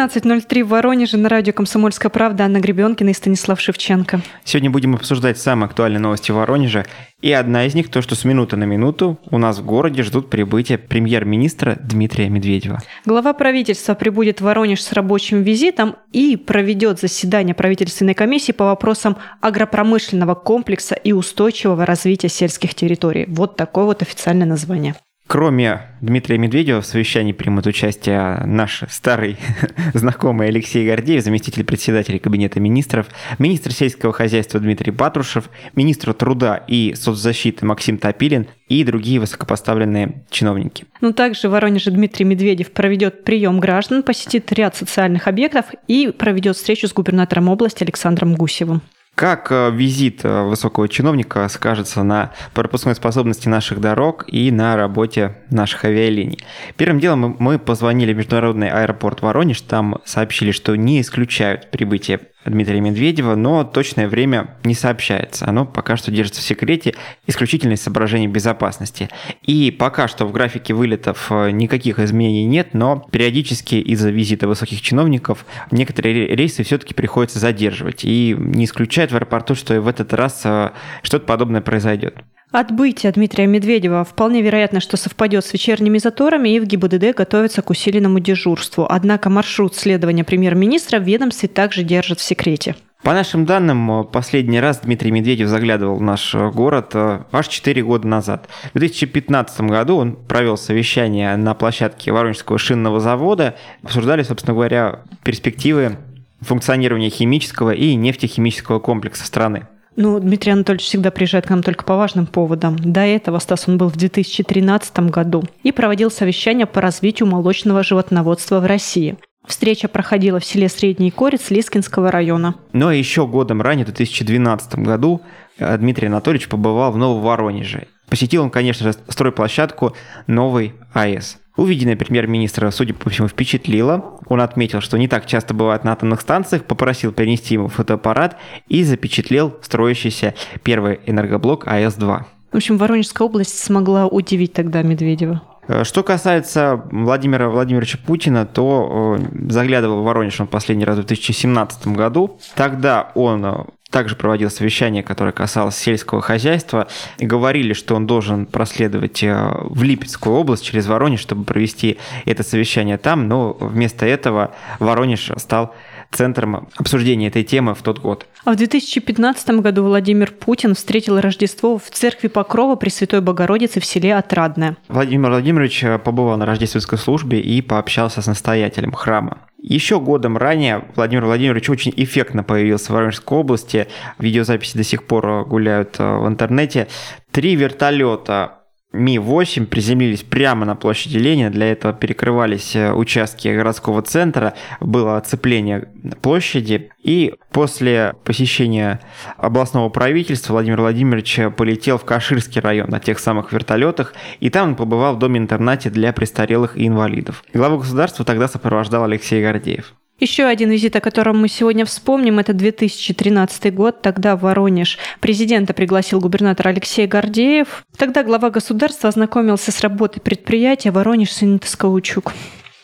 13.03 в Воронеже на радио «Комсомольская правда» Анна Гребенкина и Станислав Шевченко. Сегодня будем обсуждать самые актуальные новости Воронежа. И одна из них то, что с минуты на минуту у нас в городе ждут прибытия премьер-министра Дмитрия Медведева. Глава правительства прибудет в Воронеж с рабочим визитом и проведет заседание правительственной комиссии по вопросам агропромышленного комплекса и устойчивого развития сельских территорий. Вот такое вот официальное название. Кроме Дмитрия Медведева в совещании примут участие наш старый знакомый Алексей Гордеев, заместитель председателя Кабинета министров, министр сельского хозяйства Дмитрий Патрушев, министр труда и соцзащиты Максим Топилин и другие высокопоставленные чиновники. Ну, также в Воронеже Дмитрий Медведев проведет прием граждан, посетит ряд социальных объектов и проведет встречу с губернатором области Александром Гусевым. Как э, визит э, высокого чиновника скажется на пропускной способности наших дорог и на работе наших авиалиний? Первым делом мы позвонили в Международный аэропорт Воронеж, там сообщили, что не исключают прибытие Дмитрия Медведева, но точное время не сообщается. Оно пока что держится в секрете исключительно из соображений безопасности. И пока что в графике вылетов э, никаких изменений нет, но периодически из-за визита высоких чиновников некоторые рейсы все-таки приходится задерживать. И не исключает в аэропорту, что и в этот раз э, что-то подобное произойдет. Отбытие Дмитрия Медведева вполне вероятно, что совпадет с вечерними заторами, и в ГИБДД готовится к усиленному дежурству. Однако маршрут следования премьер-министра в ведомстве также держат в секрете. По нашим данным, последний раз Дмитрий Медведев заглядывал в наш город э, аж 4 года назад. В 2015 году он провел совещание на площадке Воронежского шинного завода. Обсуждали, собственно говоря, перспективы функционирования химического и нефтехимического комплекса страны. Ну, Дмитрий Анатольевич всегда приезжает к нам только по важным поводам. До этого, Стас, он был в 2013 году и проводил совещание по развитию молочного животноводства в России. Встреча проходила в селе Средний Корец Лискинского района. Но еще годом ранее, в 2012 году, э, Дмитрий Анатольевич побывал в Нововоронеже. Посетил он, конечно же, стройплощадку «Новый АЭС». Увиденное премьер-министра, судя по всему, впечатлило. Он отметил, что не так часто бывает на атомных станциях, попросил принести ему фотоаппарат и запечатлел строящийся первый энергоблок АЭС-2. В общем, Воронежская область смогла удивить тогда Медведева. Э, что касается Владимира Владимировича Путина, то э, заглядывал в Воронеж он последний раз в 2017 году. Тогда он э, также проводил совещание, которое касалось сельского хозяйства, и говорили, что он должен проследовать в Липецкую область через Воронеж, чтобы провести это совещание там, но вместо этого Воронеж стал центром обсуждения этой темы в тот год. А в 2015 году Владимир Путин встретил Рождество в церкви Покрова Пресвятой Богородицы в селе Отрадное. Владимир Владимирович э, побывал на рождественской службе и пообщался с настоятелем храма. Еще годом ранее Владимир Владимирович очень эффектно появился в Воронежской области. Видеозаписи до сих пор гуляют э, в интернете. Три вертолета Ми-8 приземлились прямо на площади Ленина. Для этого перекрывались э, участки городского центра, было оцепление площади. И после посещения областного правительства Владимир Владимирович полетел в Каширский район на тех самых вертолетах, и там он побывал в доме-интернате для престарелых и инвалидов. Главу государства тогда сопровождал Алексей Гордеев. Еще один визит, о котором мы сегодня вспомним, это 2013 год. Тогда в Воронеж президента пригласил губернатор Алексей Гордеев. Тогда глава государства ознакомился с работой предприятия Воронеж Санитоскаучук.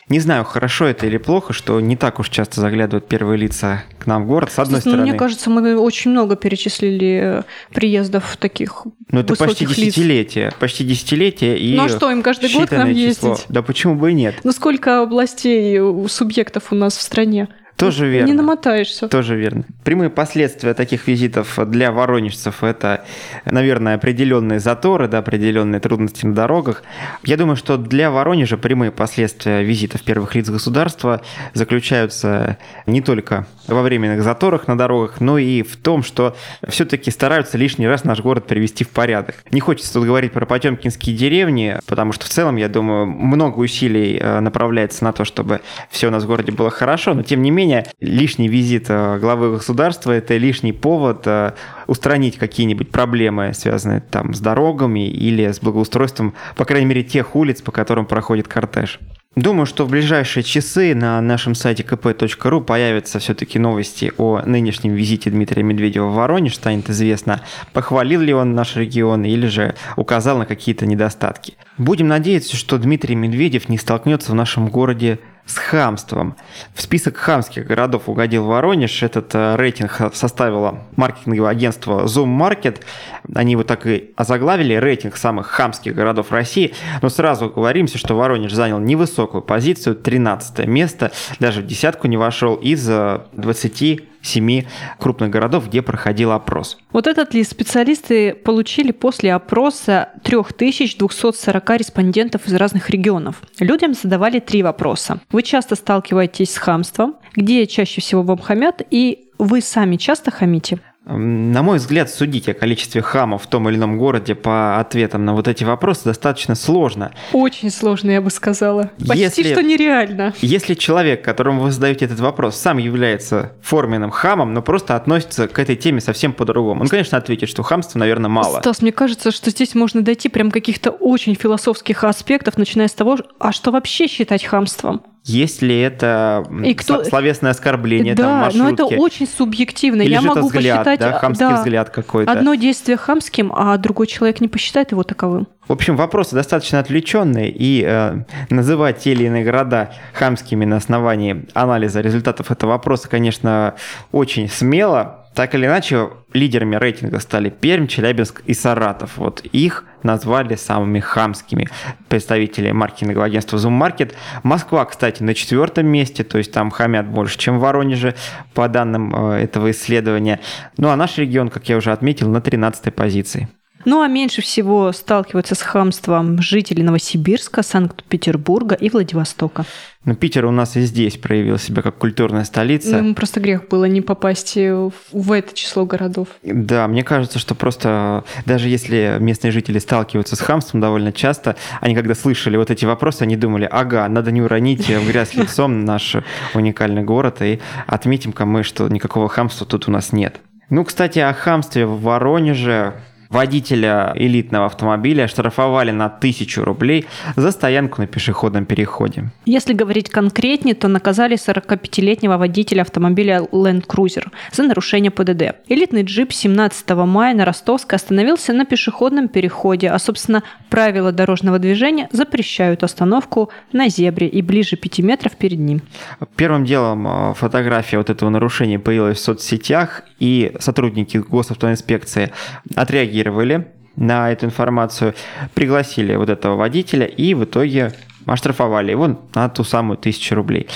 Не знаю, хорошо это или плохо, что не так уж часто заглядывают первые лица к нам в город, с одной Слушай, стороны. Ну, мне кажется, мы очень много перечислили э, приездов таких Ну, это почти лиц. десятилетие. Почти десятилетие и Ну, а что, им каждый год к нам число. ездить? Да почему бы и нет? Ну, сколько областей, субъектов у нас в стране? Тоже верно. Не намотаешься. Тоже верно. Прямые последствия таких визитов для воронежцев – это, наверное, определенные заторы, да, определенные трудности на дорогах. Я думаю, что для Воронежа прямые последствия визитов первых лиц государства заключаются не только во временных заторах на дорогах, но и в том, что все-таки стараются лишний раз наш город привести в порядок. Не хочется тут говорить про потемкинские деревни, потому что в целом, я думаю, много усилий э, направляется на то, чтобы все у нас в городе было хорошо, но тем не менее менее, лишний визит э, главы государства – это лишний повод э, устранить какие-нибудь проблемы, связанные там с дорогами или с благоустройством, по крайней мере, тех улиц, по которым проходит кортеж. Думаю, что в ближайшие часы на нашем сайте kp.ru появятся все-таки новости о нынешнем визите Дмитрия Медведева в Воронеж. Станет известно, похвалил ли он наш регион или же указал на какие-то недостатки. Будем надеяться, что Дмитрий Медведев не столкнется в нашем городе с хамством. В список хамских городов угодил Воронеж. Этот э, рейтинг составило маркетинговое агентство Zoom Market. Они его так и озаглавили, рейтинг самых хамских городов России. Но сразу говоримся, что Воронеж занял невысокую позицию, 13 место, даже в десятку не вошел из 20 э, семи крупных городов, где проходил опрос. Вот этот лист специалисты получили после опроса 3240 респондентов из разных регионов. Людям задавали три вопроса. Вы часто сталкиваетесь с хамством? Где чаще всего вам хамят? И вы сами часто хамите? На мой взгляд, судить о количестве хамов в том или ином городе по ответам на вот эти вопросы достаточно сложно. Очень сложно, я бы сказала. Почти если, что нереально. Если человек, которому вы задаете этот вопрос, сам является форменным хамом, но просто относится к этой теме совсем по-другому, он, конечно, ответит, что хамства, наверное, мало. Стас, мне кажется, что здесь можно дойти прям каких-то очень философских аспектов, начиная с того, а что вообще считать хамством? Есть ли это и кто... словесное оскорбление да, там, маршрутки? но это очень субъективно. Или Я же могу это взгляд, посчитать да, хамский да, взгляд какой-то. Одно действие хамским, а другой человек не посчитает его таковым. В общем, вопросы достаточно отвлеченные, и э, называть те или иные города хамскими на основании анализа результатов этого вопроса, конечно, очень смело. Так или иначе, лидерами рейтинга стали Пермь, Челябинск и Саратов. Вот их назвали самыми хамскими представители маркетингового агентства Zoom Market. Москва, кстати, на четвертом месте, то есть там хамят больше, чем в Воронеже, по данным э, этого исследования. Ну а наш регион, как я уже отметил, на 13 позиции. Ну а меньше всего сталкиваются с хамством жители Новосибирска, Санкт-Петербурга и Владивостока. Ну, Питер у нас и здесь проявил себя как культурная столица. Ну, просто грех было не попасть в это число городов. Да, мне кажется, что просто даже если местные жители сталкиваются с хамством довольно часто, они когда слышали вот эти вопросы, они думали, ага, надо не уронить в грязь лицом наш уникальный город и отметим-ка мы, что никакого хамства тут у нас нет. Ну, кстати, о хамстве в Воронеже Водителя элитного автомобиля штрафовали на 1000 рублей за стоянку на пешеходном переходе. Если говорить конкретнее, то наказали 45-летнего водителя автомобиля Land Cruiser за нарушение ПДД. Элитный джип 17 мая на Ростовской остановился на пешеходном переходе, а, собственно, правила дорожного движения запрещают остановку на зебре и ближе 5 метров перед ним. Первым делом э, фотография вот этого нарушения появилась в соцсетях, и сотрудники госавтоинспекции отреагировали отреагировали на эту информацию, пригласили вот этого водителя и в итоге оштрафовали его на ту самую тысячу рублей.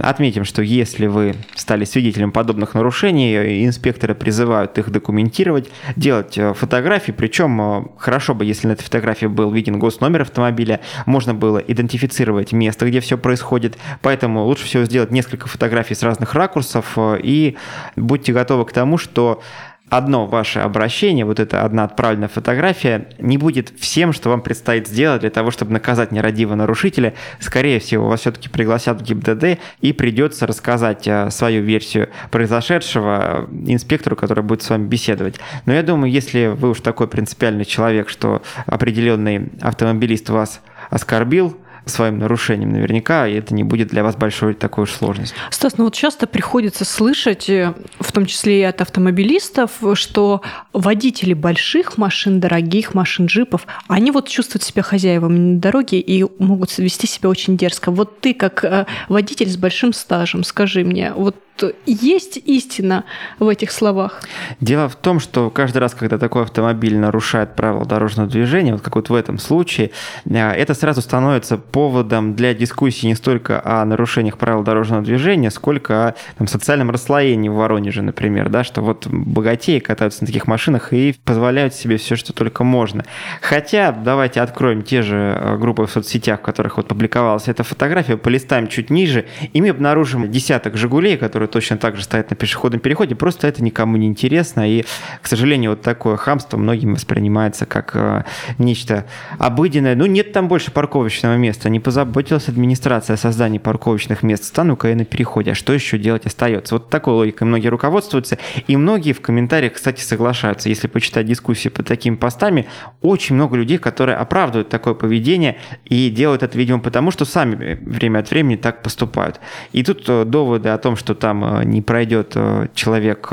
Отметим, что если вы стали свидетелем подобных нарушений, инспекторы призывают их документировать, делать э, фотографии, причем э, хорошо бы, если на этой фотографии был виден госномер автомобиля, можно было идентифицировать место, где все происходит, поэтому лучше всего сделать несколько фотографий с разных ракурсов э, и будьте готовы к тому, что одно ваше обращение, вот эта одна отправленная фотография, не будет всем, что вам предстоит сделать для того, чтобы наказать нерадивого нарушителя. Скорее всего, вас все-таки пригласят в ГИБДД и придется рассказать э, свою версию произошедшего инспектору, который будет с вами беседовать. Но я думаю, если вы уж такой принципиальный человек, что определенный автомобилист вас оскорбил, своим нарушением наверняка, и это не будет для вас большой такой уж сложностью. Стас, ну вот часто приходится слышать, э, в том числе и от автомобилистов, что водители больших машин, дорогих машин, джипов, они вот чувствуют себя хозяевами на дороге и могут вести себя очень дерзко. Вот ты, как э, водитель с большим стажем, скажи мне, вот есть истина в этих словах? Дело в том, что каждый раз, когда такой автомобиль нарушает правила дорожного движения, вот как вот в этом случае, э, это сразу становится поводом для дискуссии не столько о нарушениях правил дорожного движения, сколько о там, социальном расслоении в Воронеже, например, да, что вот богатеи катаются на таких машинах и позволяют себе все, что только можно. Хотя, давайте откроем те же э, группы в соцсетях, в которых вот публиковалась эта фотография, полистаем чуть ниже, и мы обнаружим десяток «Жигулей», которые которые точно так же стоят на пешеходном переходе, просто это никому не интересно, и, к сожалению, вот такое хамство многим воспринимается как э, нечто обыденное. Ну, нет там больше парковочного места, не позаботилась администрация о создании парковочных мест, стану-ка я на переходе, а что еще делать остается? Вот такой логикой многие руководствуются, и многие в комментариях, кстати, соглашаются. Если почитать дискуссии под такими постами, очень много людей, которые оправдывают такое поведение и делают это, видимо, потому что сами время от времени так поступают. И тут э, доводы о том, что там там не пройдет человек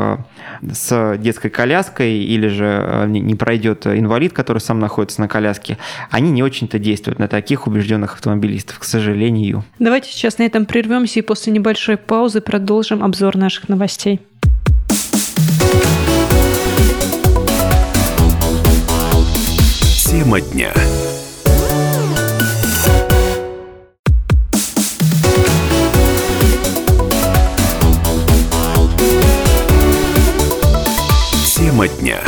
с детской коляской или же не пройдет инвалид, который сам находится на коляске, они не очень-то действуют на таких убежденных автомобилистов, к сожалению. Давайте сейчас на этом прервемся и после небольшой паузы продолжим обзор наших новостей. Тема дня. Тема дня.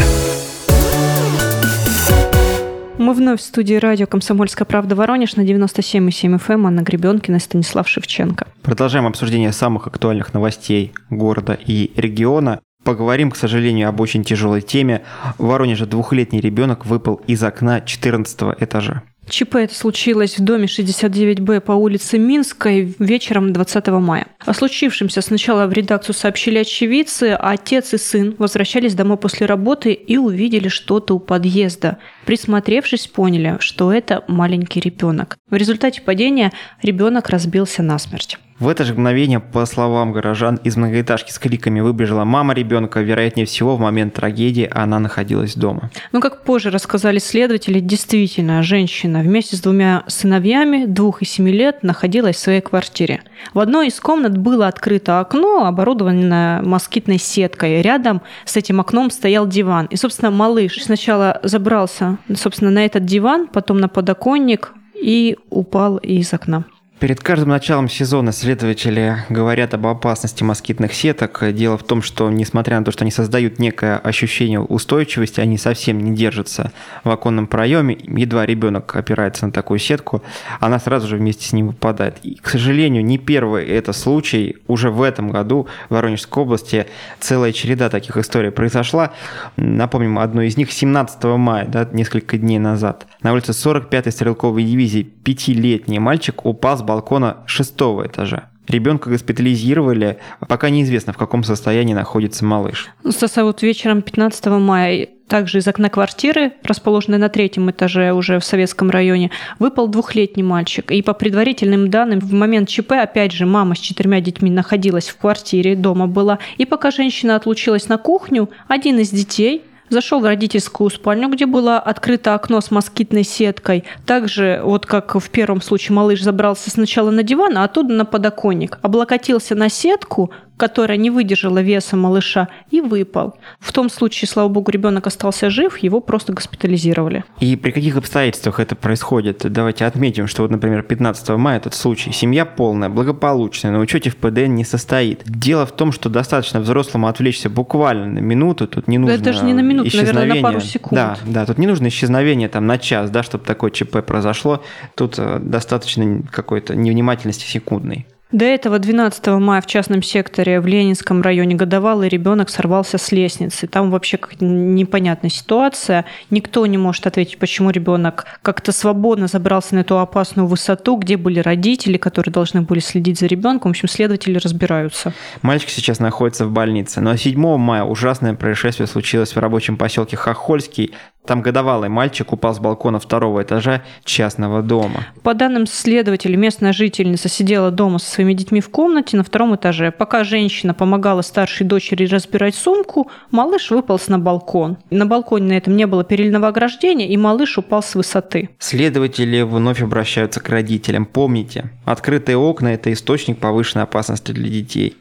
Мы вновь в студии радио «Комсомольская правда» Воронеж на 97,7 FM. Эм. Анна Гребенкина и Станислав Шевченко. Продолжаем обсуждение самых актуальных новостей города и региона. Поговорим, к сожалению, об очень тяжелой теме. В Воронеже двухлетний ребенок выпал из окна 14 этажа. ЧП это случилось в доме 69Б по улице Минской вечером 20 мая. О случившемся сначала в редакцию сообщили очевидцы, а отец и сын возвращались домой после работы и увидели что-то у подъезда. Присмотревшись, поняли, что это маленький ребенок. В результате падения ребенок разбился насмерть. В это же мгновение, по словам горожан, из многоэтажки с криками выбежала мама ребенка. Вероятнее всего, в момент трагедии она находилась дома. Ну, как позже рассказали следователи, действительно, женщина вместе с двумя сыновьями, двух и семи лет, находилась в своей квартире. В одной из комнат было открыто окно, оборудованное москитной сеткой. Рядом с этим окном стоял диван. И, собственно, малыш сначала забрался, собственно, на этот диван, потом на подоконник и упал из окна. Перед каждым началом сезона следователи говорят об опасности москитных сеток. Дело в том, что несмотря на то, что они создают некое ощущение устойчивости, они совсем не держатся в оконном проеме. Едва ребенок опирается на такую сетку, она сразу же вместе с ним выпадает. И, к сожалению, не первый это случай. Уже в этом году в Воронежской области целая череда таких историй произошла. Напомним, одну из них 17 мая, да, несколько дней назад. На улице 45-й стрелковой дивизии пятилетний мальчик упал с балкона шестого этажа. Ребенка госпитализировали, пока неизвестно, в каком состоянии находится малыш. Ну, Стаса, вот вечером 15 мая также из окна квартиры, расположенной на третьем этаже уже в Советском районе, выпал двухлетний мальчик. И по предварительным данным, в момент ЧП, опять же, мама с четырьмя детьми находилась в квартире, дома была. И пока женщина отлучилась на кухню, один из детей – зашел в родительскую спальню, где было открыто окно с москитной сеткой. Также, вот как в первом случае, малыш забрался сначала на диван, а оттуда на подоконник. Облокотился на сетку, которая не выдержала веса малыша и выпал. В том случае, слава богу, ребенок остался жив, его просто госпитализировали. И при каких обстоятельствах это происходит? Давайте отметим, что вот, например, 15 мая этот случай. Семья полная, благополучная, на учете в ПДН не состоит. Дело в том, что достаточно взрослому отвлечься буквально на минуту, тут не нужно Да даже не на минуту, наверное, на пару секунд. Да, да, тут не нужно исчезновение там на час, да, чтобы такое ЧП произошло. Тут э, достаточно какой-то невнимательности секундной. До этого 12 мая в частном секторе в Ленинском районе годовалый ребенок сорвался с лестницы. Там вообще непонятная ситуация. Никто не может ответить, почему ребенок как-то свободно забрался на эту опасную высоту, где были родители, которые должны были следить за ребенком. В общем, следователи разбираются. Мальчик сейчас находится в больнице. Но 7 мая ужасное происшествие случилось в рабочем поселке Хохольский. Там годовалый мальчик упал с балкона второго этажа частного дома. По данным следователей, местная жительница сидела дома со своими детьми в комнате на втором этаже. Пока женщина помогала старшей дочери разбирать сумку, малыш выполз на балкон. На балконе на этом не было перильного ограждения, и малыш упал с высоты. Следователи вновь обращаются к родителям. Помните, открытые окна – это источник повышенной опасности для детей.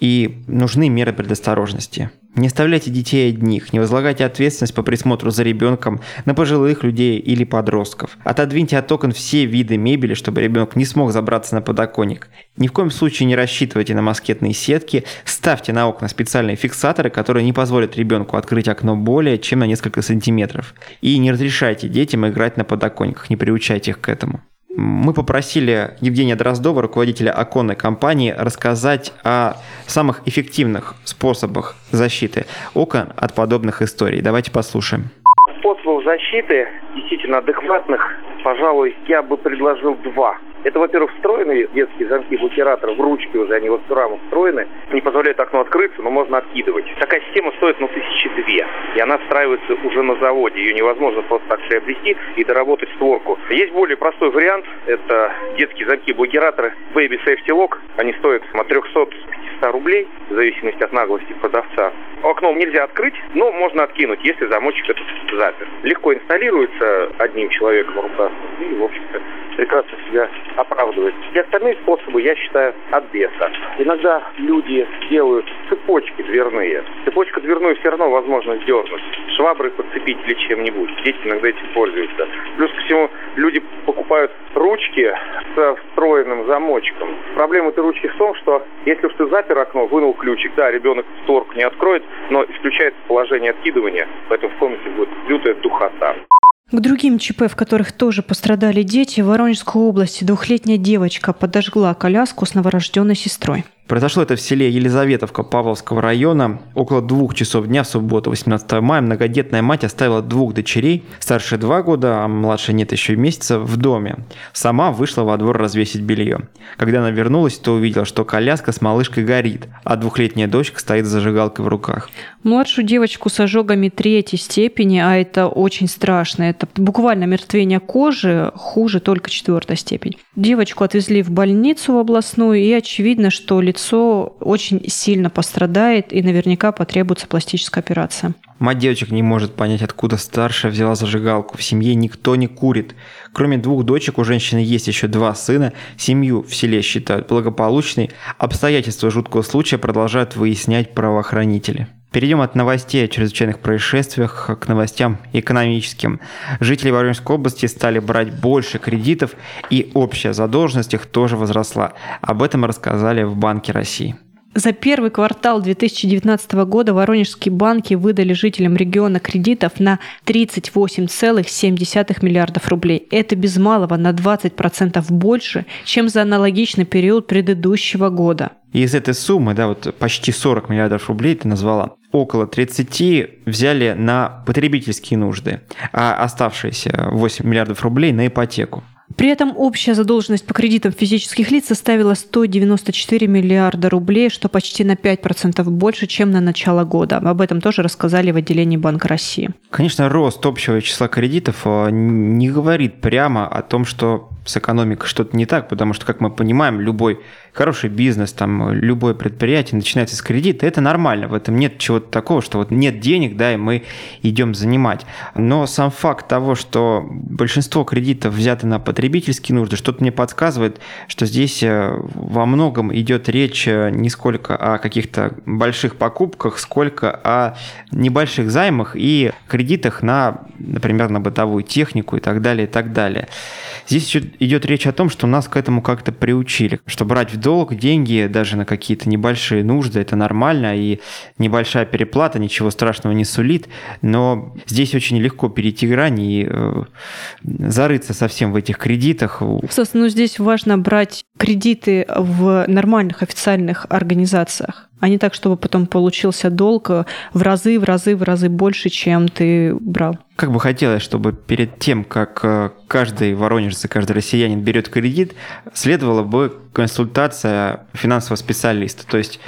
И нужны меры предосторожности. Не оставляйте детей одних, не возлагайте ответственность по присмотру за ребенком на пожилых людей или подростков. Отодвиньте от окон все виды мебели, чтобы ребенок не смог забраться на подоконник. Ни в коем случае не рассчитывайте на москетные сетки, ставьте на окна специальные фиксаторы, которые не позволят ребенку открыть окно более чем на несколько сантиметров. И не разрешайте детям играть на подоконниках, не приучайте их к этому мы попросили Евгения Дроздова, руководителя оконной компании, рассказать о самых эффективных способах защиты окон от подобных историй. Давайте послушаем. Способов защиты действительно адекватных, пожалуй, я бы предложил два. Это, во-первых, встроенные детские замки-блокираторы в ручке уже, они в раму встроены, не позволяют окну открыться, но можно откидывать. Такая система стоит, ну, тысячи две, и она встраивается уже на заводе. Ее невозможно просто так приобрести и доработать створку. Есть более простой вариант, это детские замки-блокираторы Baby Safety Lock. Они стоят от 300 500 рублей, в зависимости от наглости продавца. Окном нельзя открыть, но можно откинуть, если замочек этот запер. Легко инсталируется одним человеком руках и, в общем-то, прекрасно себя оправдывает. И остальные способы, я считаю, от беса. Иногда люди делают цепочки дверные. Цепочку дверную все равно возможно сдернуть. Швабры подцепить или чем-нибудь. Дети иногда этим пользуются. Плюс ко всему, люди покупают ручки со встроенным замочком. Проблема этой ручки в том, что если уж ты запер окно, вынул ключик, да, ребенок створку не откроет, но исключается положение откидывания, поэтому в комнате будет лютая духота. К другим ЧП, в которых тоже пострадали дети, в Воронежской области двухлетняя девочка подожгла коляску с новорожденной сестрой. Произошло это в селе Елизаветовка Павловского района. Около двух часов дня в субботу, 18 мая, многодетная мать оставила двух дочерей, старшая два года, а младшая нет еще месяца, в доме. Сама вышла во двор развесить белье. Когда она вернулась, то увидела, что коляска с малышкой горит, а двухлетняя дочка стоит с зажигалкой в руках. Младшую девочку с ожогами третьей степени, а это очень страшно. Это буквально мертвение кожи, хуже только четвертая степень. Девочку отвезли в больницу в областную, и очевидно, что лицо лицо очень сильно пострадает и наверняка потребуется пластическая операция. Мать девочек не может понять, откуда старшая взяла зажигалку. В семье никто не курит. Кроме двух дочек, у женщины есть еще два сына. Семью в селе считают благополучной. Обстоятельства жуткого случая продолжают выяснять правоохранители. Перейдем от новостей о чрезвычайных происшествиях к новостям экономическим. Жители Воронежской области стали брать больше кредитов, и общая задолженность их тоже возросла. Об этом рассказали в Банке России. За первый квартал 2019 года воронежские банки выдали жителям региона кредитов на 38,7 миллиардов рублей. Это без малого на 20% больше, чем за аналогичный период предыдущего года. И из этой суммы, да, вот почти 40 миллиардов рублей ты назвала, около 30 взяли на потребительские нужды, а оставшиеся 8 миллиардов рублей на ипотеку. При этом общая задолженность по кредитам физических лиц составила 194 миллиарда рублей, что почти на 5% больше, чем на начало года. Об этом тоже рассказали в отделении Банка России. Конечно, рост общего числа кредитов э, не говорит прямо о том, что с экономикой что-то не так, потому что, как мы понимаем, любой хороший бизнес, там, любое предприятие начинается с кредита, это нормально, в этом нет чего-то такого, что вот нет денег, да, и мы идем занимать. Но сам факт того, что большинство кредитов взяты на потребительские нужды, что-то мне подсказывает, что здесь э, во многом идет речь э, не сколько о каких-то больших покупках, сколько о небольших займах и кредитах на, например, на бытовую технику и так далее, и так далее. Здесь идет речь о том, что нас к этому как-то приучили, что брать в долг деньги даже на какие-то небольшие нужды, это нормально, и небольшая переплата ничего страшного не сулит, но здесь очень легко перейти грань и э, зарыться совсем в этих кредитах. Собственно, ну, здесь важно брать кредиты в нормальных официальных организациях а не так, чтобы потом получился долг в разы, в разы, в разы больше, чем ты брал. Как бы хотелось, чтобы перед тем, как э, каждый воронежец и каждый россиянин берет кредит, следовала бы консультация финансового специалиста. То есть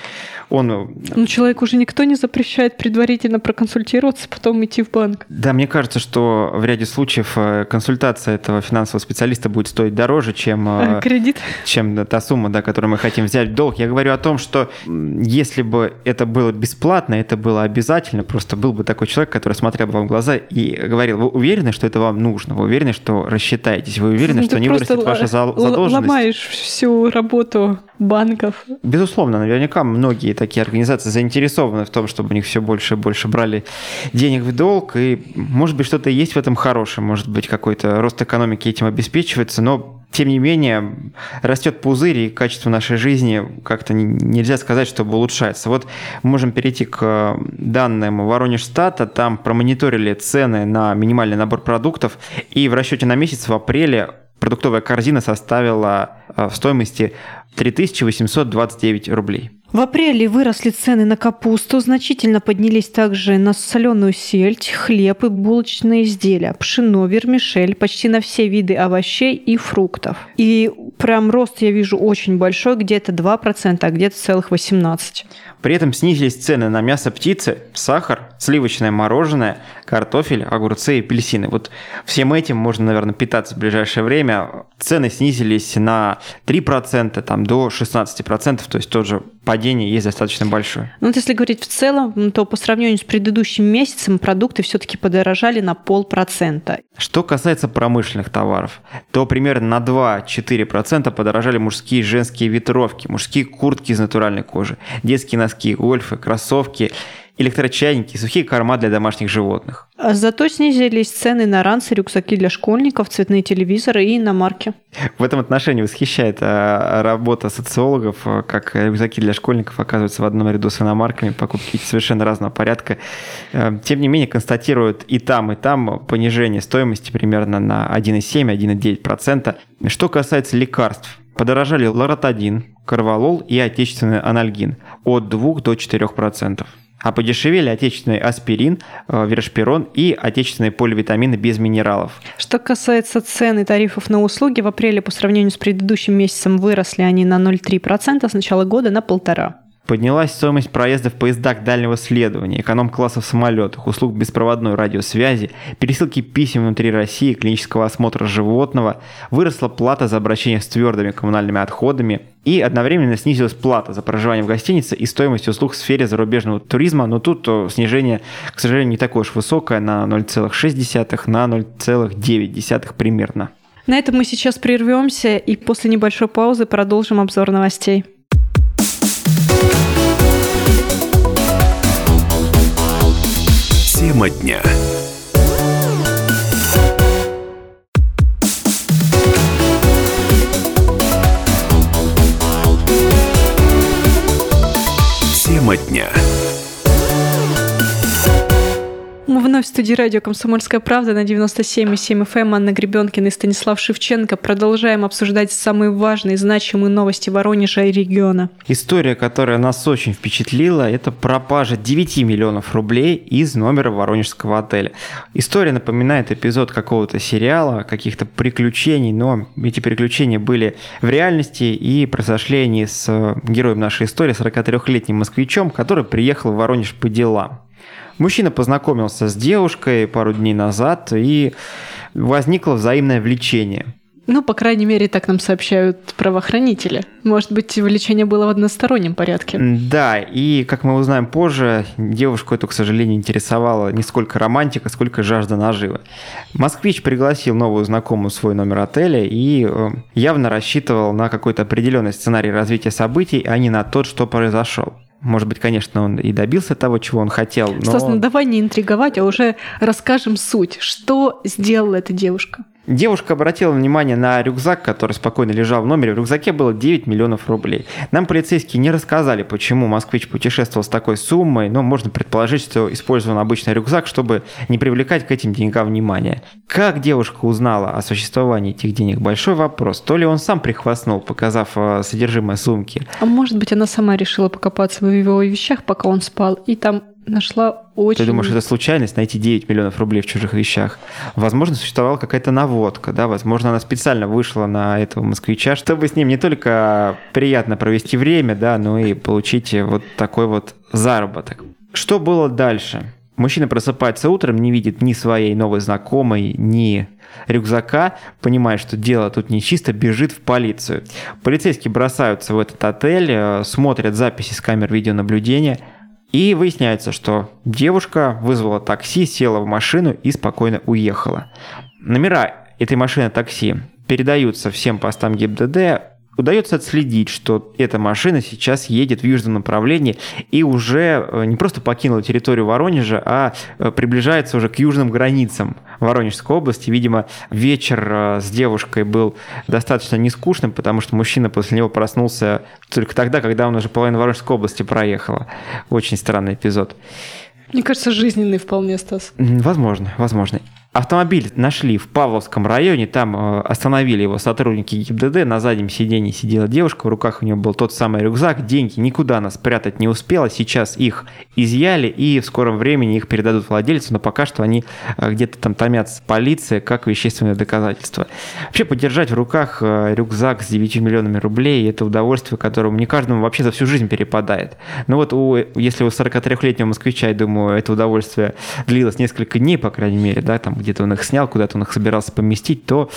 он... Э, ну, человеку уже никто не запрещает предварительно проконсультироваться, потом идти в банк. Да, мне кажется, что в ряде случаев э, консультация этого финансового специалиста будет стоить дороже, чем... Э, кредит. Чем та сумма, да, которую мы хотим взять в долг. Я говорю о том, что если бы это было бесплатно, это было обязательно, просто был бы такой человек, который смотрел бы вам в глаза и говорил, вы уверены, что это вам нужно? Вы уверены, что рассчитаетесь? Вы уверены, ну, что не вырастет ваша задолженность? ломаешь всю работу банков. Безусловно, наверняка многие такие организации заинтересованы в том, чтобы у них все больше и больше брали денег в долг, и может быть что-то есть в этом хорошее, может быть какой-то рост экономики этим обеспечивается, но тем не менее растет пузырь, и качество нашей жизни как-то нельзя сказать, чтобы улучшается. Вот можем перейти к данным Воронежстата, там промониторили цены на минимальный набор продуктов, и в расчете на месяц в апреле продуктовая корзина составила э, в стоимости 3829 рублей. В апреле выросли цены на капусту, значительно поднялись также на соленую сельдь, хлеб и булочные изделия, пшено, вермишель, почти на все виды овощей и фруктов. И прям рост я вижу очень большой, где-то 2%, а где-то целых 18%. При этом снизились цены на мясо птицы, сахар, сливочное мороженое, картофель, огурцы и апельсины. Вот всем этим можно, наверное, питаться в ближайшее время. Цены снизились на 3%, там, до 16%, то есть тоже падение есть достаточно большое. Ну, вот если говорить в целом, то по сравнению с предыдущим месяцем продукты все-таки подорожали на полпроцента. Что касается промышленных товаров, то примерно на 2-4% подорожали мужские и женские ветровки, мужские куртки из натуральной кожи, детские носки, гольфы, кроссовки электрочайники, сухие корма для домашних животных. А зато снизились цены на ранцы, рюкзаки для школьников, цветные телевизоры и на марки. В этом отношении восхищает а, работа социологов, а, как рюкзаки для школьников оказываются в одном ряду с иномарками, покупки совершенно разного порядка. Тем не менее, констатируют и там, и там понижение стоимости примерно на 1,7-1,9%. Что касается лекарств, подорожали лоротадин, карвалол и отечественный анальгин от 2 до 4%. А подешевели отечественный аспирин, э, вершпирон и отечественные поливитамины без минералов. Что касается цен и тарифов на услуги, в апреле по сравнению с предыдущим месяцем выросли они на 0,3%, с начала года на 1,5%. Поднялась стоимость проезда в поездах дальнего следования, эконом-класса в самолетах, услуг беспроводной радиосвязи, пересылки писем внутри России, клинического осмотра животного, выросла плата за обращение с твердыми коммунальными отходами и одновременно снизилась плата за проживание в гостинице и стоимость услуг в сфере зарубежного туризма, но тут снижение, к сожалению, не такое уж высокое, на 0,6, на 0,9 примерно. На этом мы сейчас прервемся и после небольшой паузы продолжим обзор новостей. Тема дня. Тема дня. Вновь в студии радио «Комсомольская правда» на 97,7 FM. Эм. Анна Гребенкина и Станислав Шевченко. Продолжаем обсуждать самые важные, значимые новости Воронежа и региона. История, которая нас очень впечатлила, это пропажа 9 миллионов рублей из номера воронежского отеля. История напоминает эпизод какого-то сериала, каких-то приключений, но эти приключения были в реальности и произошли они с героем нашей истории, 43-летним москвичом, который приехал в Воронеж по делам. Мужчина познакомился с девушкой пару дней назад, и возникло взаимное влечение. Ну, по крайней мере, так нам сообщают правоохранители. Может быть, влечение было в одностороннем порядке. Да, и, как мы узнаем позже, девушку эту, к сожалению, интересовала не сколько романтика, сколько жажда наживы. Москвич пригласил новую знакомую в свой номер отеля и э, явно рассчитывал на какой-то определенный сценарий развития событий, а не на тот, что произошел. Может быть, конечно, он и добился того, чего он хотел. Но... Стас, ну давай не интриговать, а уже расскажем суть. Что сделала эта девушка? Девушка обратила внимание на рюкзак, который спокойно лежал в номере. В рюкзаке было 9 миллионов рублей. Нам полицейские не рассказали, почему москвич путешествовал с такой суммой, но можно предположить, что использовал обычный рюкзак, чтобы не привлекать к этим деньгам внимания. Как девушка узнала о существовании этих денег? Большой вопрос. То ли он сам прихвастнул, показав э, содержимое сумки. А может быть, она сама решила покопаться в его вещах, пока он спал, и там нашла очень... Ты думаешь, это случайность найти 9 миллионов рублей в чужих вещах? Возможно, существовала какая-то наводка, да, возможно, она специально вышла на этого москвича, чтобы с ним не только приятно провести время, да, но и получить вот такой вот заработок. Что было дальше? Мужчина просыпается утром, не видит ни своей новой знакомой, ни рюкзака, понимает, что дело тут нечисто, бежит в полицию. Полицейские бросаются в этот отель, э, смотрят записи с камер видеонаблюдения – и выясняется, что девушка вызвала такси, села в машину и спокойно уехала. Номера этой машины такси передаются всем постам ГИБДД, удается отследить, что эта машина сейчас едет в южном направлении и уже э, не просто покинула территорию Воронежа, а э, приближается уже к южным границам Воронежской области. Видимо, вечер э, с девушкой был достаточно нескучным, потому что мужчина после него проснулся только тогда, когда он уже половину Воронежской области проехала. Очень странный эпизод. Мне кажется, жизненный вполне, Стас. Возможно, возможно. Автомобиль нашли в Павловском районе, там э, остановили его сотрудники ГИБДД, на заднем сиденье сидела девушка, в руках у нее был тот самый рюкзак, деньги никуда она спрятать не успела, сейчас их изъяли и в скором времени их передадут владельцу, но пока что они э, где-то там томятся полиция как вещественное доказательство. Вообще подержать в руках э, рюкзак с 9 миллионами рублей – это удовольствие, которому не каждому вообще за всю жизнь перепадает. Но вот у, если у 43-летнего москвича, я думаю, это удовольствие длилось несколько дней, по крайней мере, да, там где-то он их снял, куда-то он их собирался поместить, то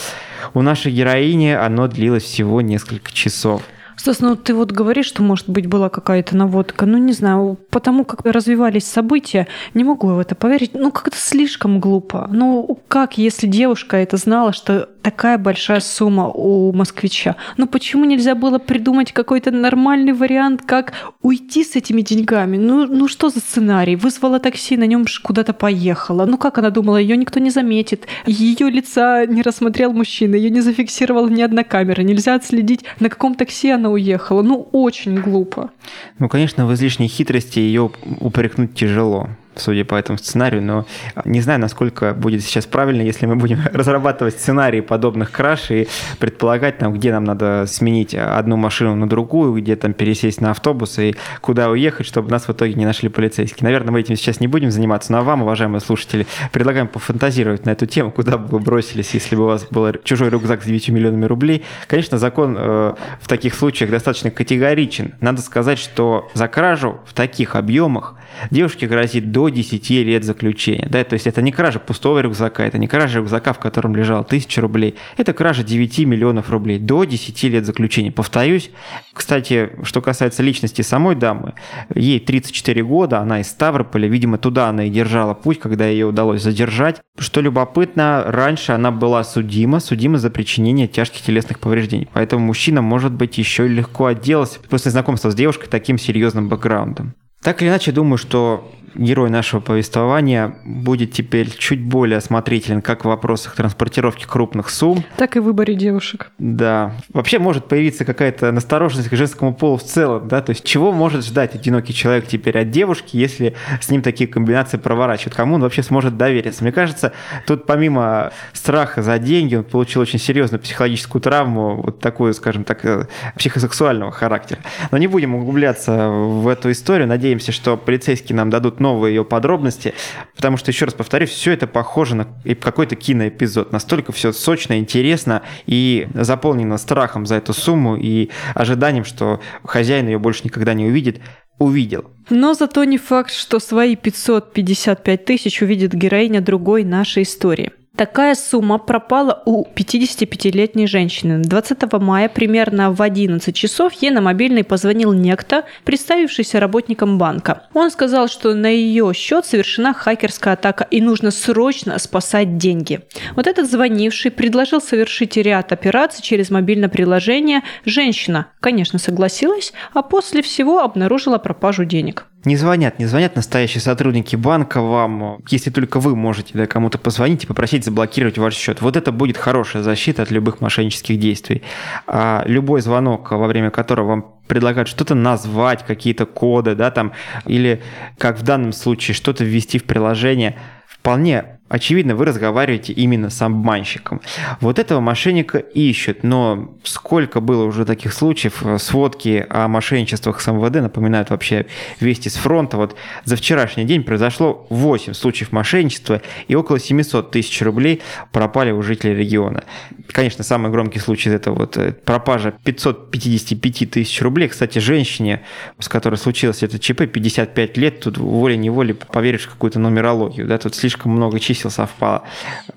у нашей героини оно длилось всего несколько часов. Стас, ну ты вот говоришь, что, может быть, была какая-то наводка. Ну, не знаю, потому как развивались события, не могу в это поверить. Ну, как-то слишком глупо. Ну, как, если девушка это знала, что такая большая сумма у москвича? Ну, почему нельзя было придумать какой-то нормальный вариант, как уйти с этими деньгами? Ну, ну что за сценарий? Вызвала такси, на нем куда-то поехала. Ну, как она думала, ее никто не заметит. Ее лица не рассмотрел мужчина, ее не зафиксировала ни одна камера. Нельзя отследить, на каком такси она уехала. Ну, очень глупо. Ну, конечно, в излишней хитрости ее упрекнуть тяжело судя по этому сценарию, но не знаю, насколько будет сейчас правильно, если мы будем разрабатывать сценарии подобных краш и предполагать, там, где нам надо сменить одну машину на другую, где там пересесть на автобус и куда уехать, чтобы нас в итоге не нашли полицейские. Наверное, мы этим сейчас не будем заниматься, но вам, уважаемые слушатели, предлагаем пофантазировать на эту тему, куда бы вы бросились, если бы у вас был чужой рюкзак с 9 миллионами рублей. Конечно, закон э, в таких случаях достаточно категоричен. Надо сказать, что за кражу в таких объемах девушке грозит до 10 лет заключения. Да? То есть это не кража пустого рюкзака, это не кража рюкзака, в котором лежало 1000 рублей, это кража 9 миллионов рублей до 10 лет заключения. Повторюсь, кстати, что касается личности самой дамы, ей 34 года, она из Ставрополя, видимо, туда она и держала путь, когда ее удалось задержать. Что любопытно, раньше она была судима, судима за причинение тяжких телесных повреждений. Поэтому мужчина, может быть, еще легко отделался после знакомства с девушкой таким серьезным бэкграундом. Так или иначе, думаю, что герой нашего повествования будет теперь чуть более осмотрителен как в вопросах транспортировки крупных сумм. Так и в выборе девушек. Да. Вообще может появиться какая-то настороженность к женскому полу в целом, да, то есть чего может ждать одинокий человек теперь от девушки, если с ним такие комбинации проворачивают? Кому он вообще сможет довериться? Мне кажется, тут помимо страха за деньги, он получил очень серьезную психологическую травму, вот такую, скажем так, э, психосексуального характера. Но не будем углубляться в эту историю. Надеемся, что полицейские нам дадут новые ее подробности, потому что, еще раз повторюсь, все это похоже на какой-то киноэпизод. Настолько все сочно, интересно и заполнено страхом за эту сумму и ожиданием, что хозяин ее больше никогда не увидит увидел. Но зато не факт, что свои 555 тысяч увидит героиня другой нашей истории. Такая сумма пропала у 55-летней женщины. 20 мая примерно в 11 часов ей на мобильный позвонил некто, представившийся работником банка. Он сказал, что на ее счет совершена хакерская атака и нужно срочно спасать деньги. Вот этот звонивший предложил совершить ряд операций через мобильное приложение. Женщина, конечно, согласилась, а после всего обнаружила пропажу денег. Не звонят, не звонят настоящие сотрудники банка вам, если только вы можете да, кому-то позвонить и попросить заблокировать ваш счет. Вот это будет хорошая защита от любых мошеннических действий. А любой звонок, во время которого вам предлагают что-то назвать, какие-то коды, да, там, или, как в данном случае, что-то ввести в приложение, вполне очевидно, вы разговариваете именно с обманщиком. Вот этого мошенника ищут, но сколько было уже таких случаев, сводки о мошенничествах с МВД напоминают вообще вести с фронта. Вот за вчерашний день произошло 8 случаев мошенничества и около 700 тысяч рублей пропали у жителей региона. Конечно, самый громкий случай это вот э, пропажа 555 тысяч рублей. Кстати, женщине, с которой случилось это ЧП, 55 лет, тут волей-неволей поверишь в какую-то нумерологию, да, тут слишком много чисел совпало.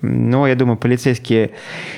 Но я думаю, полицейские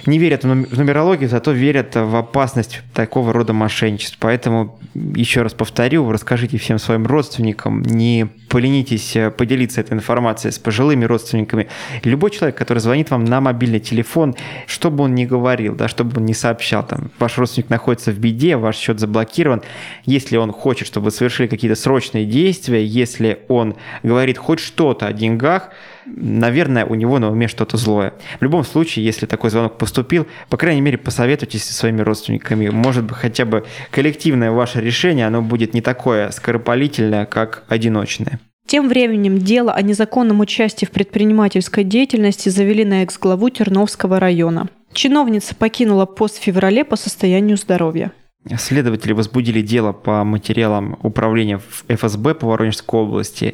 не верят в нумерологию, зато верят в опасность такого рода мошенничеств. Поэтому, еще раз повторю, расскажите всем своим родственникам, не поленитесь э, поделиться этой информацией с пожилыми родственниками. Любой человек, который звонит вам на мобильный телефон, что бы он ни говорил, да, что бы он ни сообщал, там, ваш родственник находится в беде, ваш счет заблокирован, если он хочет, чтобы вы совершили какие-то срочные действия, если он говорит хоть что-то о деньгах, наверное, у него на уме что-то злое. В любом случае, если такой звонок поступил, по крайней мере, посоветуйтесь со своими родственниками. Может быть, хотя бы коллективное ваше решение, оно будет не такое скоропалительное, как одиночное. Тем временем дело о незаконном участии в предпринимательской деятельности завели на экс-главу Терновского района. Чиновница покинула пост в феврале по состоянию здоровья. Следователи возбудили дело по материалам управления ФСБ по Воронежской области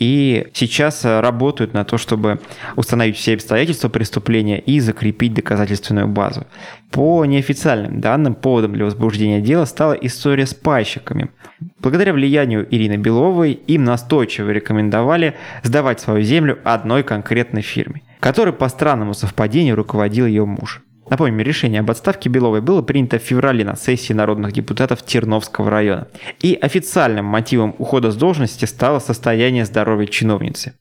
и сейчас работают на то, чтобы установить все обстоятельства преступления и закрепить доказательственную базу. По неофициальным данным, поводом для возбуждения дела стала история с пайщиками. Благодаря влиянию Ирины Беловой им настойчиво рекомендовали сдавать свою землю одной конкретной фирме, которой по странному совпадению руководил ее муж. Напомним, решение об отставке Беловой было принято в феврале на сессии народных депутатов Терновского района. И официальным мотивом ухода с должности стало состояние здоровья чиновницы.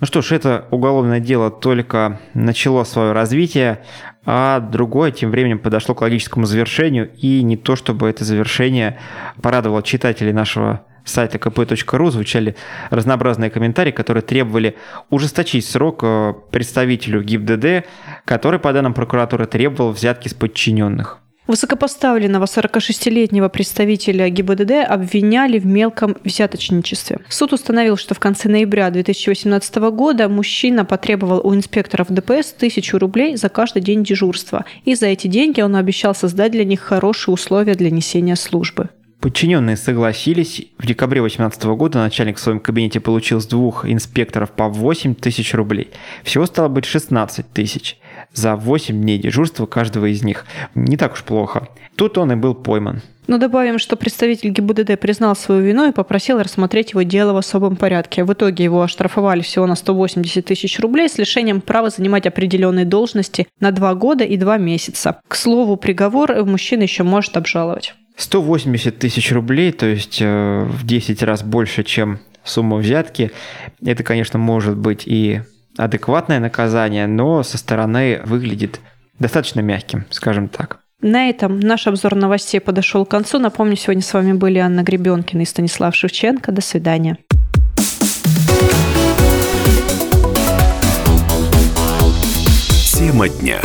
Ну что ж, это уголовное дело только начало свое развитие, а другое тем временем подошло к логическому завершению, и не то чтобы это завершение порадовало читателей нашего сайта kp.ru звучали разнообразные комментарии, которые требовали ужесточить срок э, представителю ГИБДД, который, по данным прокуратуры, требовал взятки с подчиненных. Высокопоставленного 46-летнего представителя ГИБДД обвиняли в мелком взяточничестве. Суд установил, что в конце ноября 2018 года мужчина потребовал у инспекторов ДПС тысячу рублей за каждый день дежурства. И за эти деньги он обещал создать для них хорошие условия для несения службы. Подчиненные согласились. В декабре 2018 года начальник в своем кабинете получил с двух инспекторов по 8 тысяч рублей. Всего стало быть 16 тысяч за 8 дней дежурства каждого из них. Не так уж плохо. Тут он и был пойман. Но добавим, что представитель ГИБДД признал свою вину и попросил рассмотреть его дело в особом порядке. В итоге его оштрафовали всего на 180 тысяч рублей с лишением права занимать определенные должности на 2 года и 2 месяца. К слову, приговор мужчина еще может обжаловать. 180 тысяч рублей, то есть э, в 10 раз больше, чем сумма взятки. Это, конечно, может быть и адекватное наказание, но со стороны выглядит достаточно мягким, скажем так. На этом наш обзор новостей подошел к концу. Напомню, сегодня с вами были Анна Гребенкина и Станислав Шевченко. До свидания. Тема дня.